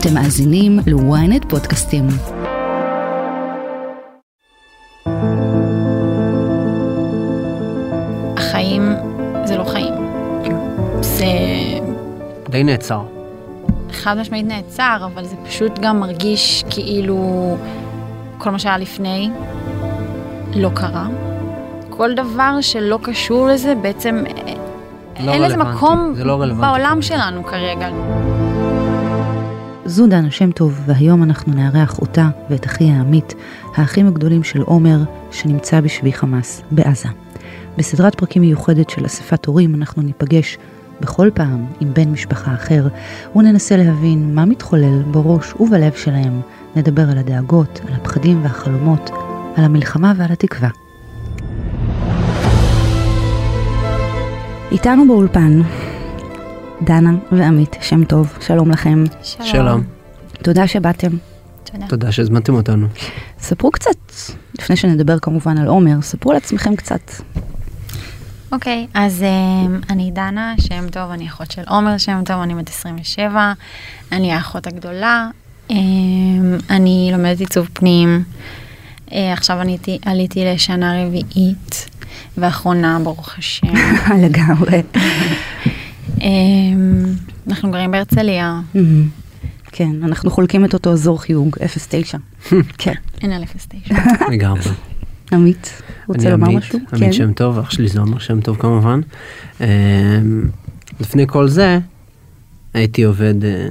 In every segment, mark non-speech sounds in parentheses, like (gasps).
אתם מאזינים ל-ynet פודקאסטים. החיים זה לא חיים. זה די נעצר. חד משמעית נעצר, אבל זה פשוט גם מרגיש כאילו כל מה שהיה לפני לא קרה. כל דבר שלא קשור לזה בעצם לא אין לזה מקום זה לא בעולם כרגע. שלנו כרגע. זו דנה שם טוב, והיום אנחנו נארח אותה ואת אחיה עמית, האחים הגדולים של עומר, שנמצא בשבי חמאס, בעזה. בסדרת פרקים מיוחדת של אספת הורים אנחנו ניפגש בכל פעם עם בן משפחה אחר, וננסה להבין מה מתחולל בראש ובלב שלהם. נדבר על הדאגות, על הפחדים והחלומות, על המלחמה ועל התקווה. איתנו באולפן דנה ועמית שם טוב, שלום לכם. שלום. תודה שבאתם. תודה. תודה שהזמנתם אותנו. ספרו קצת, לפני שנדבר כמובן על עומר, ספרו לעצמכם קצת. אוקיי, אז um, אני דנה שם טוב, אני אחות של עומר שם טוב, אני בת 27, אני האחות הגדולה, um, אני לומדת עיצוב פנים, uh, עכשיו אני עליתי, עליתי לשנה רביעית, ואחרונה ברוך השם. (laughs) לגמרי. Um, אנחנו גרים בהרצליה, כן, אנחנו חולקים את אותו אזור חיוג, 09. (laughs) כן. אין על 09. (laughs) לגמרי. עמית, רוצה לומר משהו? עמית כן. שם טוב, אח שלי זה עומר שם טוב כמובן. אמ, לפני כל זה, הייתי עובד, אה,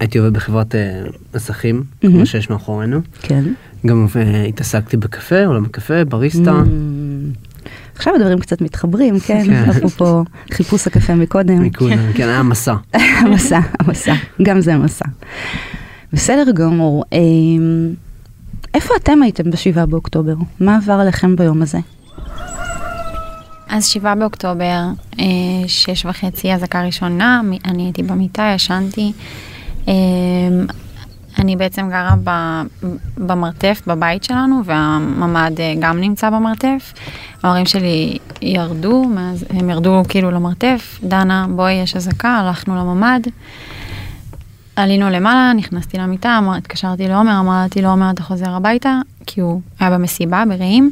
הייתי עובד בחברת אה, מסכים. כמו שיש מאחורינו. כן. גם אה, התעסקתי בקפה, עולם הקפה, בריסטה. עכשיו הדברים קצת מתחברים, כן? כן. אפרופו חיפוש הקפה מקודם. מכולם, כן, היה מסע. המסע, המסע, גם זה מסע. בסדר גמור, אמ, איפה אתם הייתם בשבעה באוקטובר? מה עבר עליכם ביום הזה? אז שבעה באוקטובר, אה, שש וחצי, אזעקה ראשונה, אני הייתי במיטה, ישנתי. אני בעצם גרה ב- במרתף בבית שלנו, והממ"ד אה, גם נמצא במרתף. ההורים שלי ירדו, מאז, הם ירדו כאילו למרתף, דנה, בואי, יש אזעקה, הלכנו לממ"ד. עלינו למעלה, נכנסתי למיטה, אמר, התקשרתי לעומר, אמרתי לו, עומר, אתה חוזר הביתה? כי הוא היה במסיבה ברעים.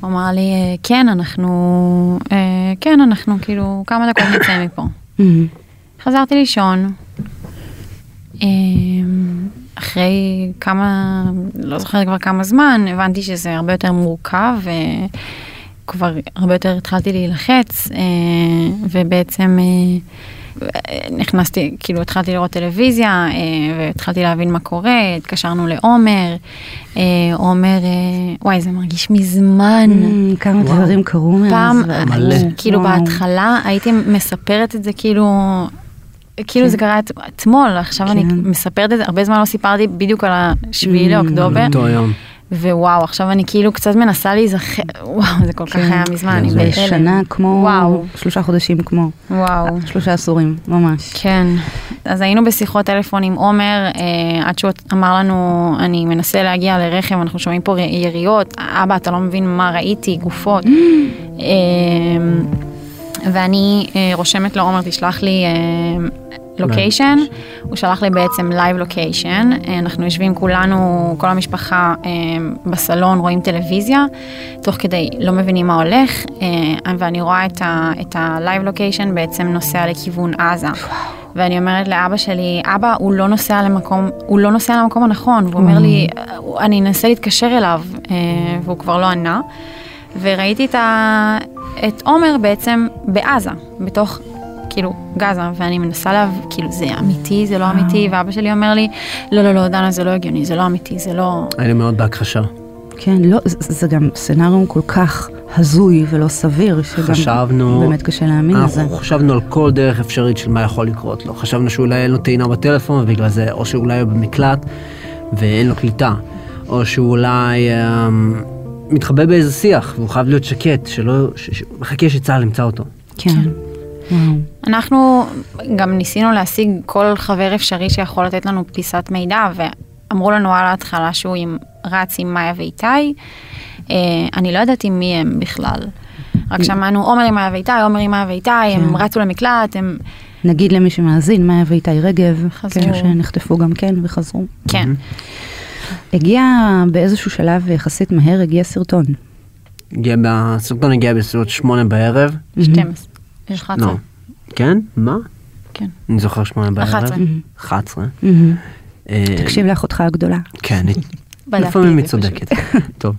הוא אמר לי, "אה, כן, אנחנו, אה, כן, אנחנו כאילו כמה דקות נצא מפה. אמ, חזרתי לישון. אה, אחרי כמה, לא זוכרת כבר כמה זמן, הבנתי שזה הרבה יותר מורכב, וכבר הרבה יותר התחלתי להילחץ, אה, ובעצם אה, נכנסתי, כאילו התחלתי לראות טלוויזיה, אה, והתחלתי להבין מה קורה, התקשרנו לעומר, אה, עומר, אה, וואי, זה מרגיש מזמן. אמ, כמה. דברים קרו מאז. פעם. כאילו וואו. בהתחלה הייתי מספרת את זה כאילו, כאילו זה קרה את- אתמול, עכשיו אני כן. מספרת את זה, הרבה זמן לא סיפרתי בדיוק על השביעי Mm. לאוקטובר. ווואו, עכשיו אני כאילו קצת מנסה להיזכר, וואו, זה כל כך כן. היה מזמן, אני בהלם. שנה כמו, וואו, שלושה חודשים כמו, וואו. שלושה עשורים, ממש. כן, אז היינו בשיחות טלפון עם עומר, אה, עד שהוא אמר לנו, אני מנסה להגיע לרכב, אנחנו שומעים פה יריות, אבא, אתה לא מבין מה ראיתי, גופות. (gasps) אה, ואני אה, רושמת לעומר, תשלח לי location, הוא שלח לי בעצם live location, אנחנו יושבים כולנו, כל המשפחה אה, בסלון, רואים טלוויזיה, תוך כדי לא מבינים מה הולך, אה, ואני רואה את ה live location בעצם נוסע לכיוון עזה. ואני אומרת לאבא שלי, אבא, הוא לא נוסע למקום, הוא לא נוסע למקום הנכון, והוא אומר לי, אני אנסה להתקשר אליו, אה, והוא כבר לא ענה. וראיתי את, ה... את עומר בעצם בעזה, בתוך כאילו גזה, ואני מנסה להב... כאילו זה אמיתי, זה לא אמיתי, ואבא שלי אומר לי, לא, לא, לא, דנה, זה לא הגיוני, זה לא אמיתי, זה לא... היה לי מאוד בהכחשה. כן, לא, זה, זה גם סצנריום כל כך הזוי ולא סביר, שגם חשבנו- באמת קשה להאמין לזה. אנחנו חשבנו על כל דרך אפשרית של מה יכול לקרות לו. חשבנו שאולי אין לו טעינה בטלפון ובגלל זה, או שאולי הוא במקלט ואין לו קליטה, או שאולי אמ, מתחבא באיזה שיח והוא חייב להיות שקט, שלא, מחכה שצה"ל ימצא אותו. כן. אנחנו גם ניסינו להשיג כל חבר אפשרי שיכול לתת לנו פיסת מידע, ואמרו לנו על ההתחלה שהוא עם, רץ עם מאיה ואיתי. אה, אני לא ידעתי מי הם בכלל. רק שמענו עומר עם מאיה ואיתי, עומר עם מאיה ואיתי, הם כן. רצו למקלט, הם... נגיד למי שמאזין, מאיה ואיתי רגב, חזרו. כן, שנחטפו גם כן וחזרו. כן. הגיע באיזשהו שלב יחסית מהר, הגיע סרטון. הגיע, הסרטון הגיע בסביבות שמונה בערב. 12. יש 11. לא. כן? מה? כן. אני זוכר שמונה בערב. 11. 11. מהמם. אה, תקשיב לאחותך הגדולה. כן, (laughs) לפעמים היא צודקת. טוב.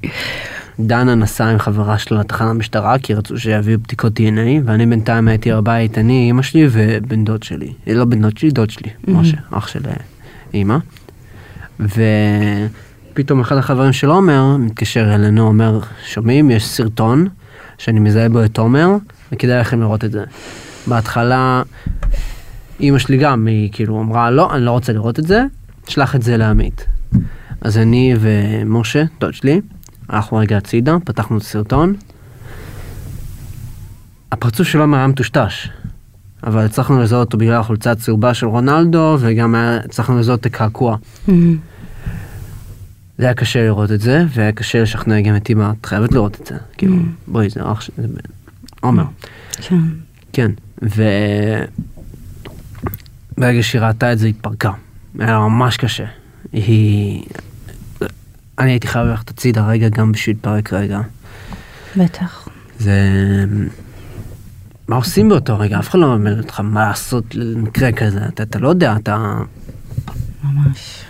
דנה נסעה עם חברה שלה לתחנת המשטרה כי רצו שיביאו בדיקות DNA ואני בינתיים הייתי בבית, אני, אמא שלי ובן דוד שלי. אה, לא בן דוד שלי, דוד שלי, משה, אח של אה, אמא. ופתאום אחד החברים של עומר מתקשר אלינו, אומר, שומעים, יש סרטון שאני מזהה בו את עומר וכדאי לכם לראות את זה. בהתחלה אימא שלי גם, היא כאילו אמרה, לא, אני לא רוצה לראות את זה, שלח את זה לעמית. אז אני ומשה, דוד שלי, הלכנו רגע הצידה, פתחנו את הסרטון. הפרצוף של עומר היה מטושטש, אבל הצלחנו לזהות אותו בגלל החולצה הצהובה של רונלדו, וגם הצלחנו לזהות את הקעקוע. מהמם. זה היה קשה לראות את זה, והיה קשה לשכנע גם את אמא, את חייבת לראות את זה. כאילו, בואי, זה אח של... זה בן- עומר. כן. כן, ו... ברגע שהיא ראתה את זה, היא התפרקה. היה לה ממש קשה. היא... אני הייתי חייב ללכת הצידה רגע גם בשביל להתפרק רגע. בטח. זה... מה עושים באותו רגע? אף אחד לא מלמד אותך מה לעשות למקרה כזה. אתה, אתה לא יודע, אתה... ממש.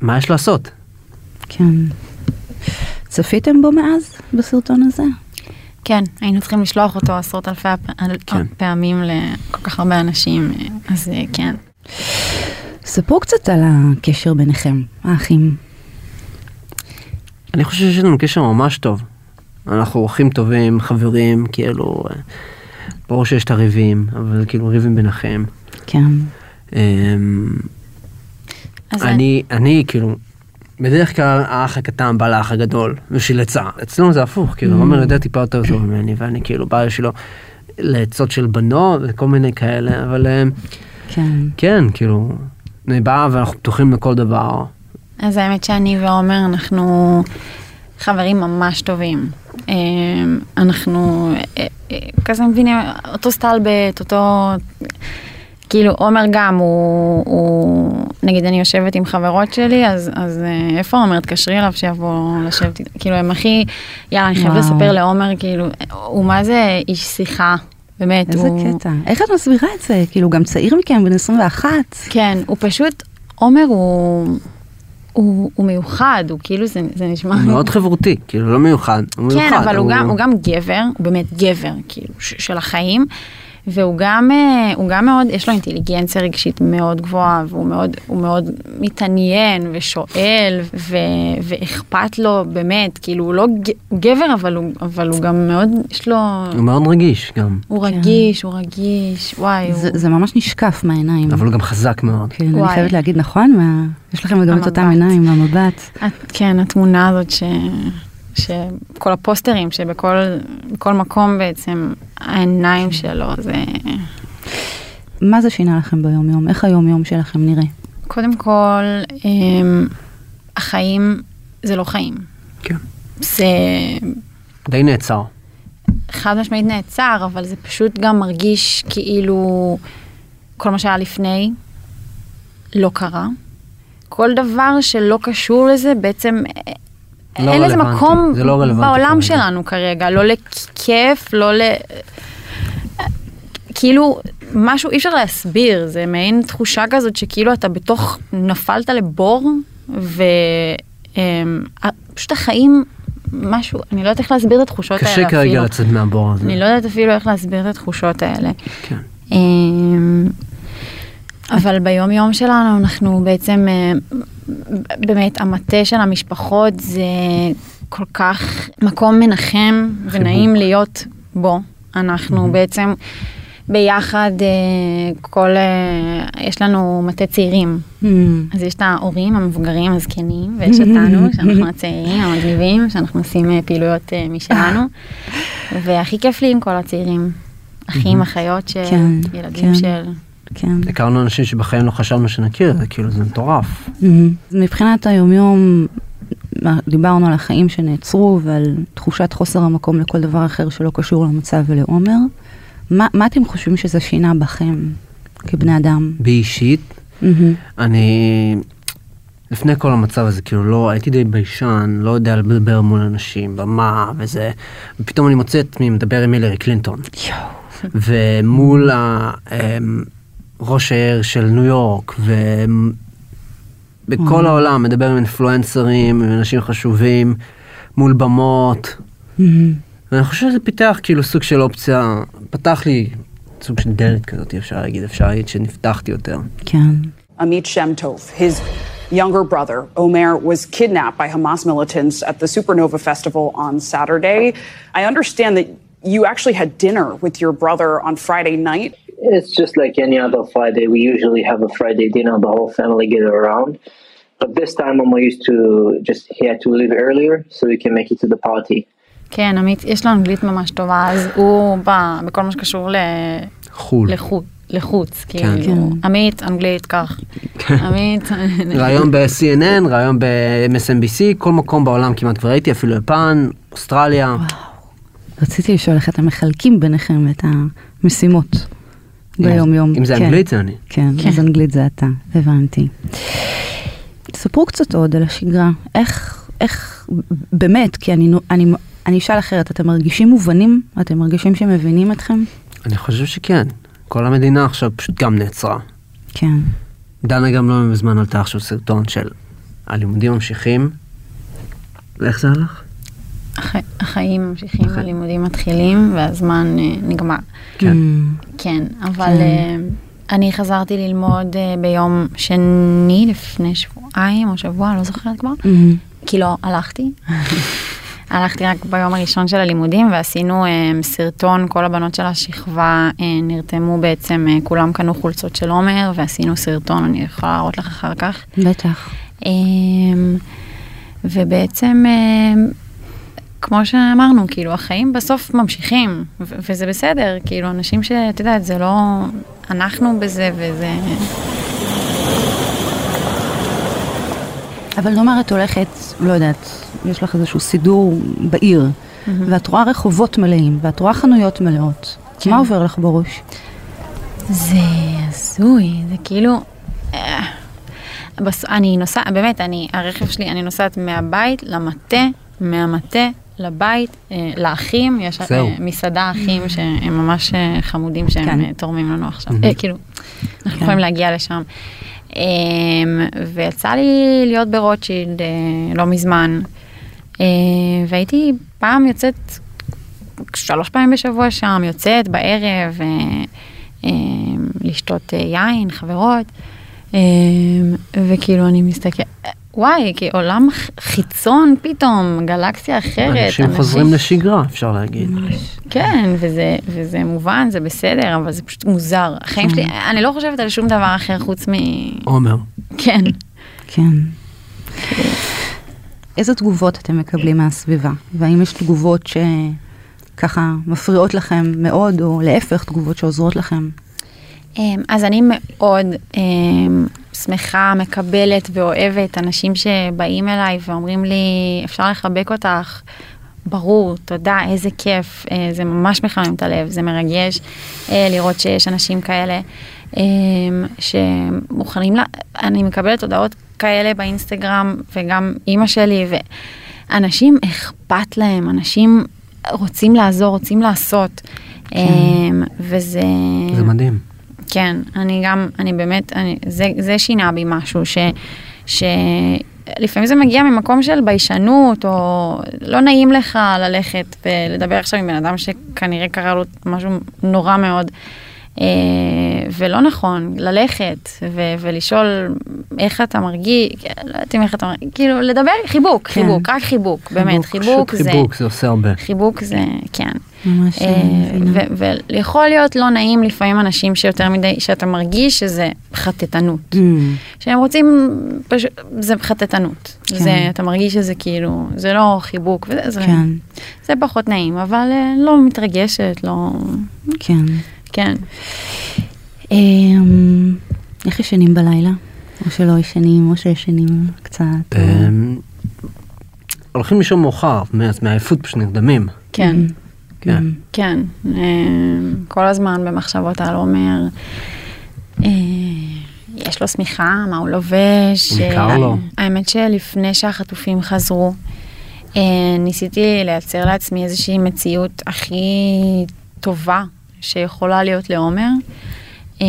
מה יש לעשות? כן. צפיתם בו מאז, בסרטון הזה? כן, היינו צריכים לשלוח אותו עשרות אלפי הפ- כן. פעמים לכל כך הרבה אנשים, אז אה, כן. ספרו קצת על הקשר ביניכם, האחים. אני חושב שיש לנו קשר ממש טוב. אנחנו אחים טובים, חברים, כאילו... ברור שיש את הריבים, אבל כאילו ריבים ביניכם. כן. אמ, אני, אני כאילו, בדרך כלל האח הקטן בא לאח הגדול בשביל עצה. אצלנו זה הפוך, כאילו, עומר יודע טיפה יותר טוב ממני, ואני כאילו בא בשבילו לעצות של בנות וכל מיני כאלה, אבל אמ, כן. כן, כאילו, אני בא ואנחנו פתוחים לכל דבר. אז האמת שאני ועומר אנחנו חברים ממש טובים. אה, אנחנו אה, אה, כזה מבינים אותו סטלבט, אותו... כאילו עומר גם הוא, הוא נגיד אני יושבת עם חברות שלי אז אז אה, איפה עומר תקשרי אליו שיבוא לשבת כאילו הם הכי יאללה אני חייב וואו. לספר לעומר כאילו הוא מה זה איש שיחה באמת איזה הוא, קטע. איך את מסבירה את זה? כאילו, גם צעיר מכם, בן 21. כן, הוא פשוט, עומר הוא, הוא, הוא מיוחד, הוא כאילו, זה, זה נשמע... הוא מאוד חברותי, כאילו, לא מיוחד, הוא מיוחד. כן, אבל הוא גם, הוא גם גבר, הוא באמת גבר, כאילו, של החיים. והוא גם, אה, הוא גם מאוד, יש לו אינטליגנציה רגשית מאוד גבוהה, והוא מאוד, מאוד מתעניין ושואל, ו, ואכפת לו באמת, כאילו הוא לא, גבר, אבל הוא, אבל הוא גם מאוד, יש לו, הוא מאוד רגיש גם, הוא רגיש, הוא רגיש, וואי, זה, הוא, זה ממש נשקף מהעיניים. אבל הוא גם חזק מאוד. כן, אני וואי. חייבת להגיד, נכון? מה... יש לכם גם את אותם. עיניים, המבט. את- כן, התמונה הזאת ש... שכל הפוסטרים שבכל בכל מקום בעצם העיניים שלו זה מה זה שינה לכם ביום-יום? איך היום-יום שלכם נראה? קודם כל אמ, החיים זה לא חיים כן. זה די נעצר. חד משמעית נעצר אבל זה פשוט גם מרגיש כאילו כל מה שהיה לפני לא קרה. כל דבר שלא קשור לזה בעצם לא אין לזה רלוונטי, מקום לא בעולם. שלנו כרגע, לא לכיף, לא ל... כאילו, משהו אי אפשר להסביר, זה מעין תחושה כזאת שכאילו אתה בתוך, נפלת לבור, ופשוט החיים, משהו, אני לא יודעת איך להסביר את התחושות האלה קשה כרגע אפילו. לצאת מהבור הזה. אני לא יודעת אפילו איך להסביר את התחושות האלה. כן. אבל ביום יום שלנו אנחנו בעצם, אה, באמת המטה של המשפחות זה כל כך מקום מנחם ונעים להיות בו. אנחנו בעצם ביחד, אה, כל, אה, יש לנו מטה צעירים. אז יש את ההורים המבוגרים הזקנים ויש אותנו שאנחנו הצעירים המגניבים שאנחנו עושים פעילויות משלנו והכי כיף לי עם כל הצעירים. אחים, אחיות של כן, ילדים כן. של... כן. הכרנו אנשים שבחיים לא חשבנו שנכיר, זה כאילו, זה מטורף. מהמם. מבחינת היום-יום, מה- דיברנו על החיים שנעצרו ועל תחושת חוסר המקום לכל דבר אחר שלא קשור למצב ולעומר. מה, מה אתם חושבים שזה שינה בכם? כבני אדם? בי אישית, אני, לפני כל המצב הזה, כאילו לא, הייתי די ביישן, לא יודע לדבר מול אנשים, במה וזה, ופתאום אני מוצא את עצמי מדבר עם הילרי קלינטון. ומול ה... אמ, ראש העיר של ניו יורק, ובכל העולם מדבר עם אינפלואנסרים, עם אנשים חשובים, מול במות. ואני חושב שזה פיתח כאילו סוג של אופציה, פתח לי סוג של דלת כזאת, אפשר להגיד, אפשר להגיד שנפתחתי יותר. כן. Amit Shem Tov, his younger brother, Omer, was kidnapped by Hamas militants at the Supernova Festival on Saturday. I understand that you actually had dinner with your brother on Friday night. It's just like any other Friday. We usually have a Friday dinner, the whole family get around. But this time Mama used to just, he had to leave earlier so we can make it to the party. כן, עמית, יש לו אנגלית ממש טובה, אז הוא בא בכל מה שקשור ל... חו"ל. לחוץ, לחוץ, כן. כאילו, כן. עמית, אנגלית, כך, עמית, (laughs) ראיון ב-CNN, ראיון ב-MSNBC, כל מקום בעולם כמעט כבר הייתי, אפילו יפן, אוסטרליה. רציתי לשאול איך אתם מחלקים ביניכם את המשימות ביום יום. אם זה כן. אנגלית זה אני. כן, כן. אז אנגלית זה אתה, הבנתי. ספרו קצת עוד על השגרה, איך, איך, באמת, כי אני, נו- אני, אני אשאל אחרת, אתם מרגישים מובנים? אתם מרגישים שמבינים אתכם? אני חושב שכן. כל המדינה עכשיו פשוט גם נעצרה. כן. דנה גם לא מזמן עלתה עכשיו סרטון של הלימודים ממשיכים. ואיך זה הלך? הח- החיים ממשיכים, החיים. הלימודים מתחילים והזמן אה, נגמר. כן. כן, אבל כן. אה, אני חזרתי ללמוד אה, ביום שני לפני שבועיים או שבוע, לא זוכרת כבר, mm, כי לא הלכתי. (laughs) הלכתי רק ביום הראשון של הלימודים ועשינו אה, סרטון, כל הבנות של השכבה אה, נרתמו בעצם, אה, כולם קנו חולצות של עומר ועשינו סרטון, אני יכולה להראות לך אחר כך. בטח. אמ, ובעצם, אמ, כמו שאמרנו, כאילו החיים בסוף ממשיכים, ו- וזה בסדר, כאילו אנשים שאת יודעת, זה לא, אנחנו בזה וזה, אבל נאמר את הולכת, לא יודעת, יש לך איזשהו סידור בעיר, ואת רואה רחובות מלאים, ואת רואה חנויות מלאות. כן. מה עובר לך בראש? זה הזוי, זה כאילו, אה, בס... אני נוסעת, באמת, אני, הרכב שלי, אני נוסעת מהבית למטה, מהמטה לבית, אה, לאחים, יש. אה, מסעדה אחים שהם ממש אה, חמודים שהם כן. תורמים לנו עכשיו, אה, כאילו, אנחנו יכולים להגיע לשם. אה, ויצא לי להיות ברוטשילד לא מזמן, והייתי פעם יוצאת שלוש פעמים בשבוע שם, יוצאת בערב, אה, לשתות יין, חברות, אה, וכאילו אני מסתכלת, וואי, כי עולם חיצון פתאום, גלקסיה אחרת. אנשים חוזרים לשגרה, אפשר להגיד. כן, וזה, וזה מובן, זה בסדר, אבל זה פשוט מוזר. החיים שלי, אני לא חושבת על שום דבר אחר חוץ מ... עומר. כן. כן. איזה תגובות אתם מקבלים מהסביבה? והאם יש תגובות שככה מפריעות לכם מאוד, או להפך, תגובות שעוזרות לכם? אמ, אז אני מאוד אמ, שמחה, מקבלת ואוהבת אנשים שבאים אליי ואומרים לי, אפשר לחבק אותך. ברור, תודה, איזה כיף, אה, זה ממש מחמם את הלב, זה מרגש אה, לראות שיש אנשים כאלה אמ, שמוכנים, לה, אני מקבלת הודעות כאלה באינסטגרם וגם אימא שלי, ואנשים אכפת להם, אנשים רוצים לעזור, רוצים לעשות, אמ, וזה... זה מדהים. כן, אני גם, אני באמת, אני, זה, זה שינה בי משהו, שלפעמים זה מגיע ממקום של ביישנות, או לא נעים לך ללכת ולדבר עכשיו עם בן אדם שכנראה קרה לו משהו נורא מאוד. אה, ולא נכון, ללכת ו- ולשאול איך אתה מרגיש, לא יודעת אם איך אתה מרגיש, כאילו לדבר, חיבוק, כן. חיבוק, רק חיבוק, באמת, חיבוק פשוט זה, חיבוק, זה עושה הרבה. חיבוק זה, כן. ממש אה, ויכול להיות לא נעים לפעמים אנשים שיותר מדי, שאתה מרגיש שזה חטטנות. Mm, שהם רוצים, פשוט, זה חטטנות. כן. זה, אתה מרגיש שזה כאילו, זה לא חיבוק, וזה, זה, כן, זה פחות נעים, אבל אה, לא מתרגשת, לא, כן. כן. אמ, איך ישנים בלילה? או שלא ישנים, או שישנים קצת. אמ, הולכים לישון מאוחר, אז מעייפות פשוט נרדמים. כן, כן. כן. אה, כל הזמן במחשבות על עומר. יש לו שמיכה, מה הוא לובש. ניכר אה, לו. האמת שלפני שהחטופים חזרו, אה, ניסיתי לייצר לעצמי איזושהי מציאות הכי טובה שיכולה להיות לעומר. אה,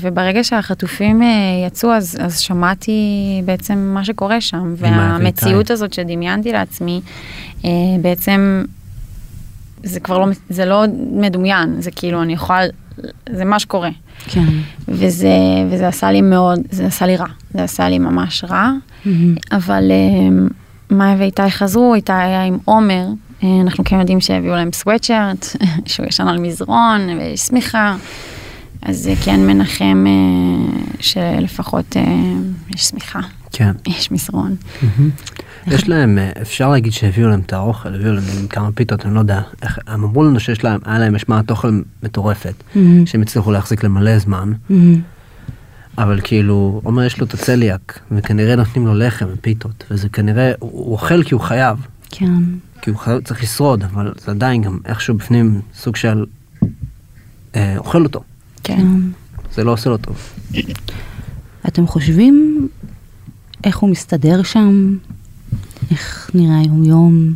וברגע שהחטופים אה, יצאו, אז, אז שמעתי בעצם מה שקורה שם, והמציאות הזאת שדמיינתי לעצמי, אה, בעצם זה כבר לא, זה לא מדומיין, זה כאילו אני יכולה, זה מה שקורה. כן. וזה, וזה עשה לי מאוד, זה עשה לי רע, זה עשה לי ממש רע, מהמם. אבל מאיה ואיתי חזרו, איתי היה עם עומר, אנחנו כן יודעים שהביאו להם סוואטשרט, (laughs) שהוא ישן על מזרון, ויש שמיכה, אז כן מנחם אה, שלפחות אה, יש שמיכה, כן. (laughs) יש מזרון. יש להם, אה, אפשר להגיד שהביאו להם את האוכל, הביאו להם כמה פיתות, אני לא יודע, איך, הם אמרו לנו שיש להם, היה להם משמעת אוכל מטורפת. שהם הצליחו להחזיק למלא זמן. אבל כאילו, עומר יש לו את הצליאק, וכנראה נותנים לו לחם ופיתות, וזה כנראה, הוא אוכל כי הוא חייב, כן. כי הוא חייב, צריך לשרוד, אבל זה עדיין גם איכשהו בפנים סוג של אה, אוכל אותו, כן. זה לא עושה לו טוב. אתם חושבים איך הוא מסתדר שם? איך נראה היום-יום?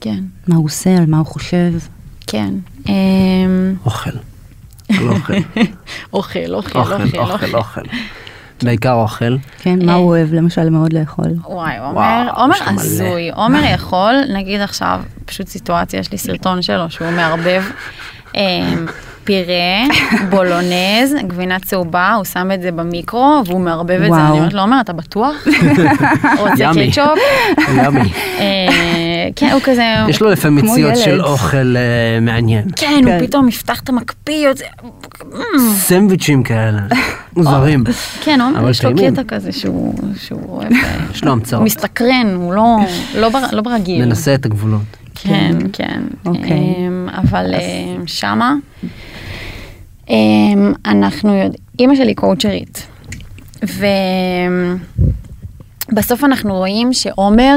כן, מה הוא עושה? על מה הוא חושב? כן. אוכל. לא אוכל, (laughs) אוכל, אוכל, אוכל, אוכל, אוכל. בעיקר אוכל. כן, מה אה. הוא אוהב למשל מאוד לאכול? וואי, עומר, עומר. הזוי, עומר יכול, נגיד עכשיו, פשוט סיטואציה, יש לי סרטון שלו שהוא מערבב אמ, פירה, (laughs) בולונז, גבינה צהובה, הוא שם את זה במיקרו והוא מערבב את זה. אני אומרת לו, עומר, אתה בטוח? (laughs) רוצה. קטשופ? ימי. אה, כן, הוא כזה, (laughs) יש לו לפעמים מציאות. של אוכל אה, מעניין. כן, כן. הוא פתאום יפתח את המקפיא, יוצא- סנדוויצ'ים כאלה, מוזרים. כן, עומר, יש לו. קטע כזה שהוא אוהב, אה, יש לו המצאות. מסתקרן, הוא לא- לא בר- לא ברגיל. מנסה את הגבולות. כן, כן. אוקיי. אמ, אבל שמה, אנחנו יודעים, אימא שלי קואוצ'רית, ובסוף אנחנו רואים שעומר,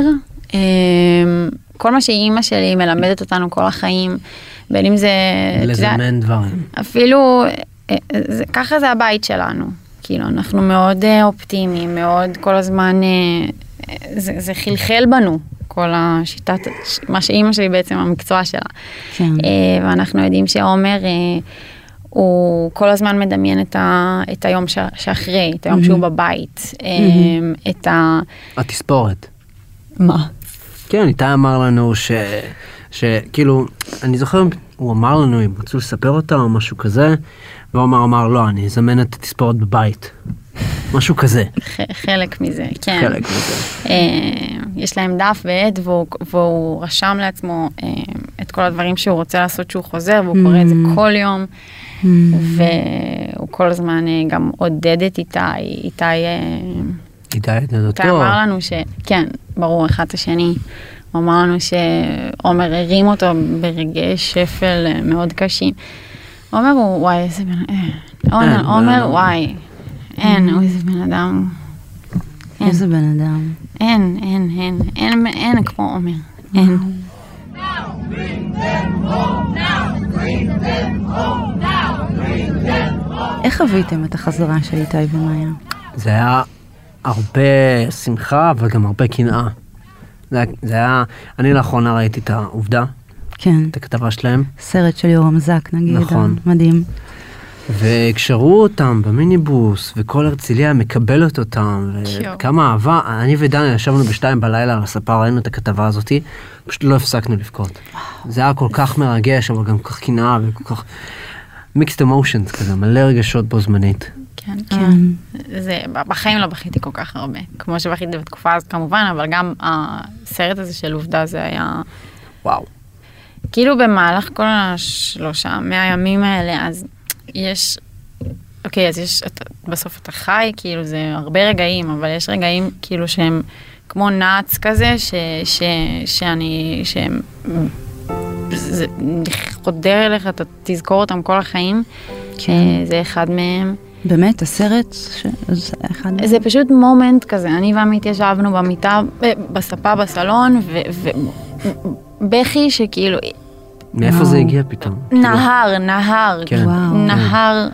אמ, כל מה שאימא שלי מלמדת אותנו כל החיים, בין אם זה, יודע, לזמן דברים. אפילו, אה, זה, ככה זה הבית שלנו. כאילו, אנחנו מאוד אה, אופטימיים, מאוד כל הזמן, אה, אה, זה, זה חלחל בנו, כל השיטת, מה שאימא שלי בעצם המקצוע שלה. כן. אה, ואנחנו יודעים שעומר, אה, הוא כל הזמן מדמיין את, ה, את היום ש, שאחרי, את היום שהוא בבית, אה, את ה... התספורת. מה? כן, איתי אמר לנו ש... שכאילו, אני זוכר, הוא אמר לנו אם רצו לספר אותה או משהו כזה, ועומר אמר לא, אני אזמן את התספורת בבית. משהו כזה, חלק מזה, כן. חלק מזה. אה, יש להם דף ועט והוא, והוא רשם לעצמו אה, את כל הדברים שהוא רוצה לעשות כשהוא חוזר והוא קורא את זה כל יום והוא כל הזמן אה, גם עודד את איתי, איתי, אה, איתי את איתי נדותו. אמר לנו שכן, ברור אחד את השני, הוא אמר לנו שעומר הרים אותו ברגעי שפל אה, מאוד קשים. עומר הוא וואי איזה בן, בן עומר, עומר אדם. וואי, אין, הוא איזה בן אדם. איזה בן אדם. אין, אין, אין, אין, אין כמו עומר, אין. איך חוויתם את החזרה של איתי ומאיה? זה היה הרבה שמחה, אבל גם הרבה קנאה. זה היה, זה היה, אני לאחרונה ראיתי את העובדה, כן. את הכתבה שלהם, סרט של יורם זק נגיד. נכון. מדהים. וכשראו אותם במיניבוס, וכל הרצליה מקבלת אותם. וכמה אהבה, אני ודני ישבנו בשתיים בלילה על הספה, ראינו את הכתבה הזאתי, פשוט לא הפסקנו לבכות. זה היה כל כך מרגש, אבל גם כל כך קנאה, וכל כך מיקסט אמושנס כזה, מלא רגשות בו זמנית. כן, כן. זה, בחיים לא בכיתי כל כך הרבה, כמו שבכיתי בתקופה הזאת כמובן, אבל גם הסרט הזה של עובדה זה היה, וואו. כאילו במהלך כל השלושה, מאה ימים האלה, אז יש, אוקיי, אז יש, אתה, בסוף אתה חי, כאילו זה הרבה רגעים, אבל יש רגעים כאילו שהם כמו נאץ כזה, ש, ש, שאני, שהם, זה חודר אליך, אתה תזכור אותם כל החיים, כן. זה אחד מהם. באמת, הסרט, ש- זה אחד... זה פשוט מומנט כזה, אני ועמית ישבנו במיטה, בספה בסלון, ובכי שכאילו, מאיפה וואו. זה הגיע פתאום? נהר, נהר, כן. וואו. נהר,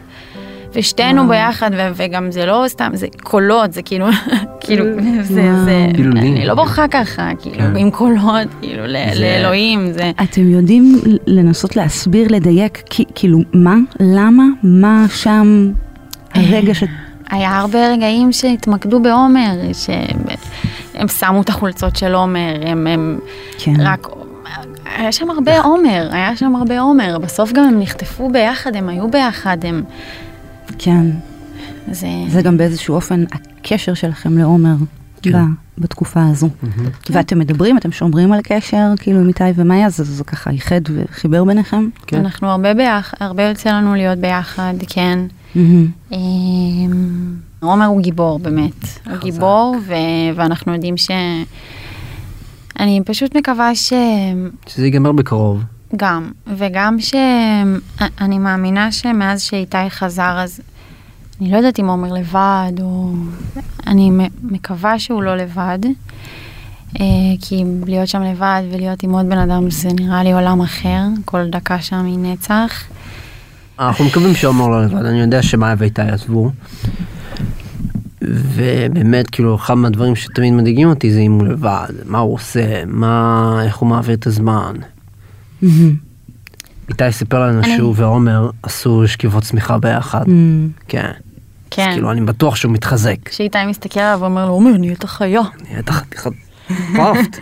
ושתינו ביחד, ו- וגם זה לא סתם, זה קולות, זה כאילו, (laughs) כאילו, זה, זה, פילולים. אני לא בוכה ככה, כאילו, כן. עם קולות, כאילו, ל- זה- לאלוהים, זה... אתם יודעים לנסות להסביר, לדייק, כאילו, מה, למה, מה שם הרגע ש... היה הרבה רגעים שהתמקדו בעומר, שהם שמו את החולצות של עומר, הם, הם כן. רק... היה שם הרבה עומר, היה שם הרבה עומר, בסוף גם הם נחטפו ביחד, הם היו ביחד, הם... כן. זה... זה גם באיזשהו אופן הקשר שלכם לעומר כן. ב- בתקופה הזו. ואתם מדברים, אתם שומרים על קשר, כאילו עם איתי ומאיה, זה, זה ככה איחד וחיבר ביניכם? כן. אנחנו הרבה ביחד, הרבה יוצא לנו להיות ביחד, כן. אמ, עומר הוא גיבור באמת, הוא גיבור ו- ואנחנו יודעים ש... אני פשוט מקווה ש... שזה ייגמר בקרוב. גם, וגם שאני מאמינה שמאז שאיתי חזר אז אני לא יודעת אם עומר לבד או... אני מקווה שהוא לא לבד, אה, כי להיות שם לבד ולהיות עם עוד בן אדם זה נראה לי עולם אחר, כל דקה שם היא נצח. אנחנו מקווים שעומר לא לבד, אני יודע שמאיה ואיתי עזבו. ובאמת, כאילו, אחד מהדברים שתמיד מדאיגים אותי זה אם הוא לבד, מה הוא עושה, מה, איך הוא מעביר את הזמן. איתי סיפר לנו אני- שהוא ועומר עשו שכיבות צמיחה ביחד. כן. כן. כאילו, אני בטוח שהוא מתחזק. כשאיתי מסתכל עליו ואומר לו, עומר, נהיית חיה. נהיית חתיכת פאפט.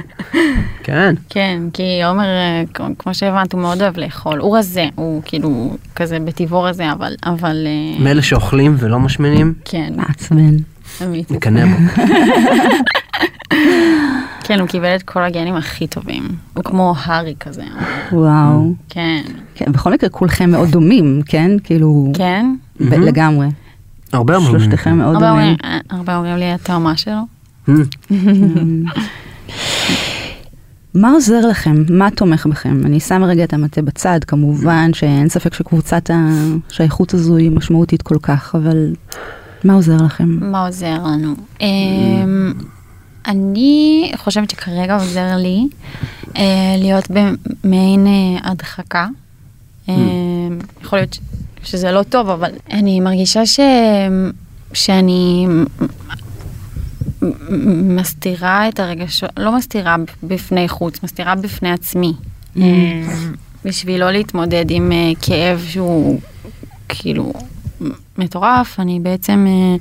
כן. כן, כי עומר, אה, כמו שהבנת, הוא מאוד אוהב לאכול. הוא רזה, הוא כאילו כזה בטבעו רזה, אבל, אבל אה, מאלה שאוכלים ולא משמינים, כן, מעצבן. נקנא בו. כן, הוא קיבל את כל הגנים הכי טובים. הוא כמו הארי כזה. וואו. כן. כן, בכל מקרה כולכם מאוד דומים, כן? כאילו, כן? לגמרי. הרבה אומרים. שלושתכם מאוד דומים. אה, הרבה אומרים לי התאומה שלו. (laughs) מה עוזר לכם? מה תומך בכם? אני שמה רגע את המטה בצד, כמובן שאין ספק שקבוצת השייכות הזו היא משמעותית כל כך, אבל מה עוזר לכם? מה עוזר לנו? אמ, אני חושבת שכרגע עוזר לי אה, להיות במעין אה, הדחקה. אמ, יכול להיות שזה לא טוב, אבל אני מרגישה ש... שאני מסתירה את הרגשות, לא מסתירה בפני חוץ, מסתירה בפני עצמי. אמ, בשביל לא להתמודד עם אה, כאב שהוא כאילו מטורף, אני בעצם... אה,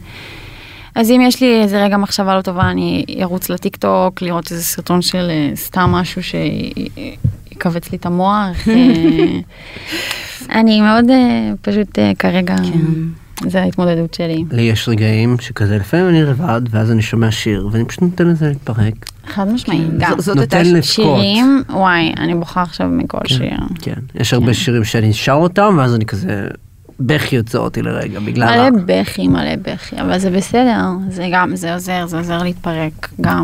אז אם יש לי איזה רגע מחשבה לא טובה, אני ארוץ לטיק טוק, לראות איזה סרטון של אה, סתם משהו שיכווץ לי את המוח. אה, (laughs) אני מאוד פשוט כרגע, זה ההתמודדות שלי. לי יש רגעים שכזה לפעמים אני לבד ואז אני שומע שיר ואני פשוט נותן לזה להתפרק. חד משמעית, גם. ז- זאת הייתה. שירים, וואי, אני בוכה עכשיו מכל שיר. כן. יש הרבה שירים שאני שר אותם ואז אני כזה בכי יוצא אותי לרגע בגלל ה... מלא בכי, מלא בכי, אבל זה בסדר, זה גם, זה עוזר, זה עוזר להתפרק, גם.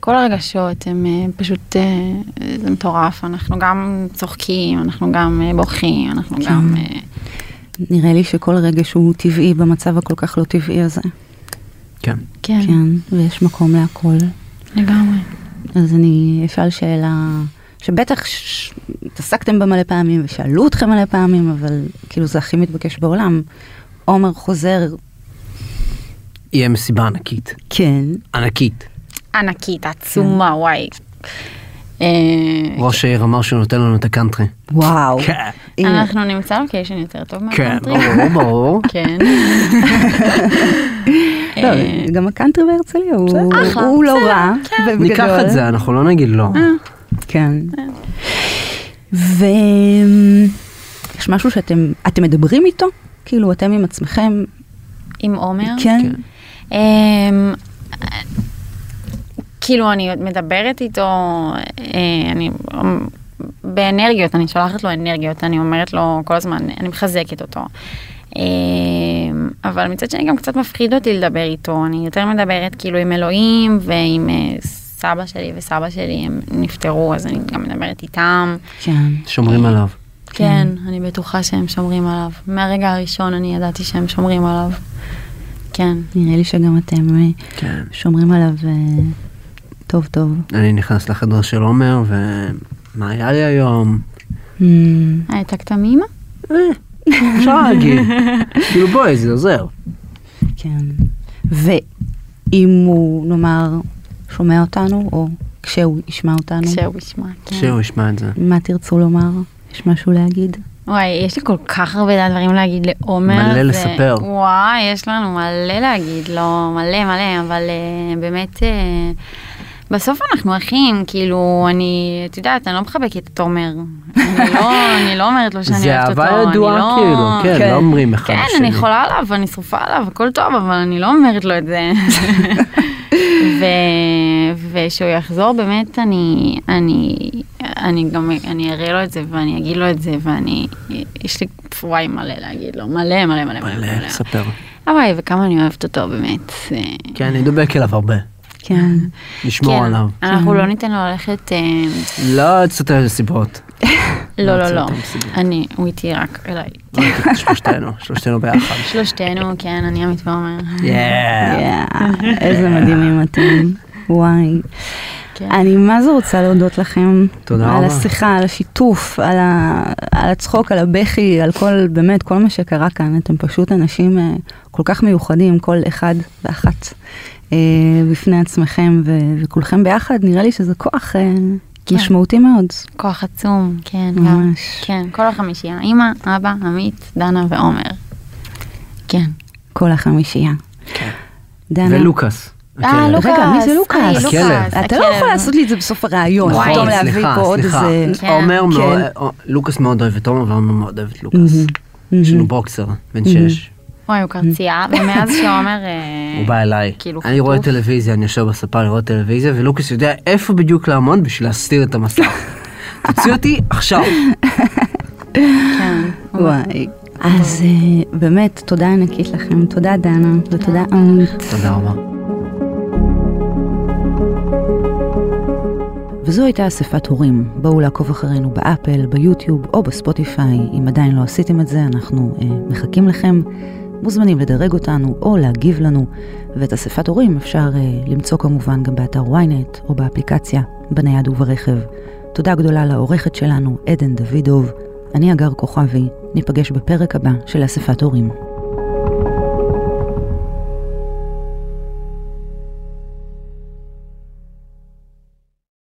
כל הרגשות הם אה, פשוט, אה, זה מטורף, אנחנו גם צוחקים, אנחנו גם אה, בוכים, אנחנו גם... אה, נראה לי שכל רגש הוא טבעי במצב הכל כך לא טבעי הזה. כן. כן, כן, ויש מקום להכל. לגמרי. אז אני אשאל שאלה שבטח ש- התעסקתם בה מלא פעמים ושאלו אתכם מלא פעמים, אבל כאילו זה הכי מתבקש בעולם. עומר חוזר, יהיה מסיבה ענקית. כן, ענקית. ענקית, עצומה, וואי. אה, ראש העיר אמר שהוא נותן לנו את הקאנטרי. וואו. כן. אנחנו נמצא location יותר טוב כן, מהקאנטרי. ברור, ברור. (laughs) כן. (laughs) לא, אה, גם הקאנטרי בהרצליה הוא לא רע. כן. ניקח את זה, אנחנו לא נגיד לא. כן. ויש משהו שאתם אתם מדברים איתו? כאילו אתם עם עצמכם? עם עומר. כן. אמ, כאילו אני מדברת איתו, אה, אני באנרגיות, אני שולחת לו אנרגיות, אני אומרת לו כל הזמן, אני מחזקת אותו. אמ, אבל מצד שני גם קצת מפחיד אותי לדבר איתו, אני יותר מדברת כאילו עם אלוהים ועם אה, סבא שלי וסבא שלי, הם נפטרו, אז אני גם מדברת איתם. כן. שומרים עליו. כן, אני בטוחה שהם שומרים עליו. מהרגע הראשון אני ידעתי שהם שומרים עליו. כן. נראה לי שגם אתם אה, כן. שומרים עליו אה, טוב טוב. אני נכנס לחדר של עומר ומה היה לי היום? Hmm, העתקת מאמא? אה, אפשר להגיד. (laughs) כאילו בואי, זה עוזר. כן. ואם הוא, נאמר, שומע אותנו, או כשהוא ישמע אותנו, כשהוא ישמע. כן. שהוא ישמע את זה. מה תרצו לומר? יש משהו להגיד? וואי, יש לי כל כך הרבה דברים להגיד לעומר. מלא זה- לספר. וואי, יש לנו מלא להגיד לו, מלא מלא, אבל uh, באמת, uh, בסוף אנחנו אחים, כאילו, אני, את יודעת, אני לא מחבקת את עומר. אני לא, (laughs) אני לא אומרת לו שאני זה אוהבת אותו. אהבה אני ידועה לא- כאילו, כן, כן. לא אומרים אחד כן, לשני. אני חולה עליו, אני שרופה עליו, הכל טוב, אבל אני לא אומרת לו את זה. (laughs) ו... ושהוא יחזור, באמת, אני, אני, אני גם, אני אראה לו את זה, ואני אגיד לו את זה, ואני, יש לי וואי מלא להגיד לו, מלא מלא מלא מלא. מלא, ספר. וואי, וכמה אני אוהבת אותו, באמת. כן, אני דובק אליו הרבה. כן. לשמור כן, עליו. אנחנו לא ניתן לו ללכת, אה, לא תסתכל על סיבות. לא, לא, לא, סיבות. אני, הוא איתי רק אליי. שלושתנו, (laughs) שלושתנו ביחד. שלושתנו, כן, אני עמית ועומר. איזה מדהימים אתם. וואי. כן. אני מה זה רוצה להודות לכם. תודה על רבה. השיחה, על השיתוף, על, ה, על הצחוק, על הבכי, על כל, באמת, כל מה שקרה כאן. אתם פשוט אנשים אה, כל כך מיוחדים, כל אחד ואחת אה, בפני עצמכם, ו, וכולכם ביחד, נראה לי שזה כוח אה, כן. משמעותי מאוד. כוח עצום, כן, גם. ממש. כן, כל החמישייה. אמא, אבא, עמית, דנה ועומר. כן. כל החמישייה. דנה. ולוקאס. אה, הכלב. לוקאס. רגע, מי זה לוקאס? היי, הכלב. אתה לא יכול לעשות לי את זה בסוף הראיון, וואי, פתאום להביא סליחה, פה עוד סליחה. איזה... כן. עומר כן. מאוד, אה, לוקאס מאוד אוהב את עומר ועומר מאוד אוהב את לוקאס. יש לנו בוקסר, בן שש. וואי, הוא קרצייה, ומאז שעומר... אה, הוא בא אליי. כאילו אני רואה. טלוויזיה, אני יושב בספה לראות טלוויזיה, ולוקאס יודע איפה בדיוק לעמוד בשביל להסתיר את המסך. (laughs) תוציא אותי עכשיו. כן. וואי. אז אה, באמת, תודה ענקית לכם, תודה דנה, ותודה עמית. תודה רבה. וזו הייתה אספת הורים. בואו לעקוב אחרינו באפל, ביוטיוב או בספוטיפיי. אם עדיין לא עשיתם את זה, אנחנו אה, מחכים לכם. מוזמנים לדרג אותנו או להגיב לנו, ואת אספת הורים אפשר אה, למצוא כמובן גם באתר ynet או באפליקציה, בנייד וברכב. תודה גדולה לעורכת שלנו, עדן דוידוב. אני אגר כוכבי, ניפגש בפרק הבא של אספת הורים.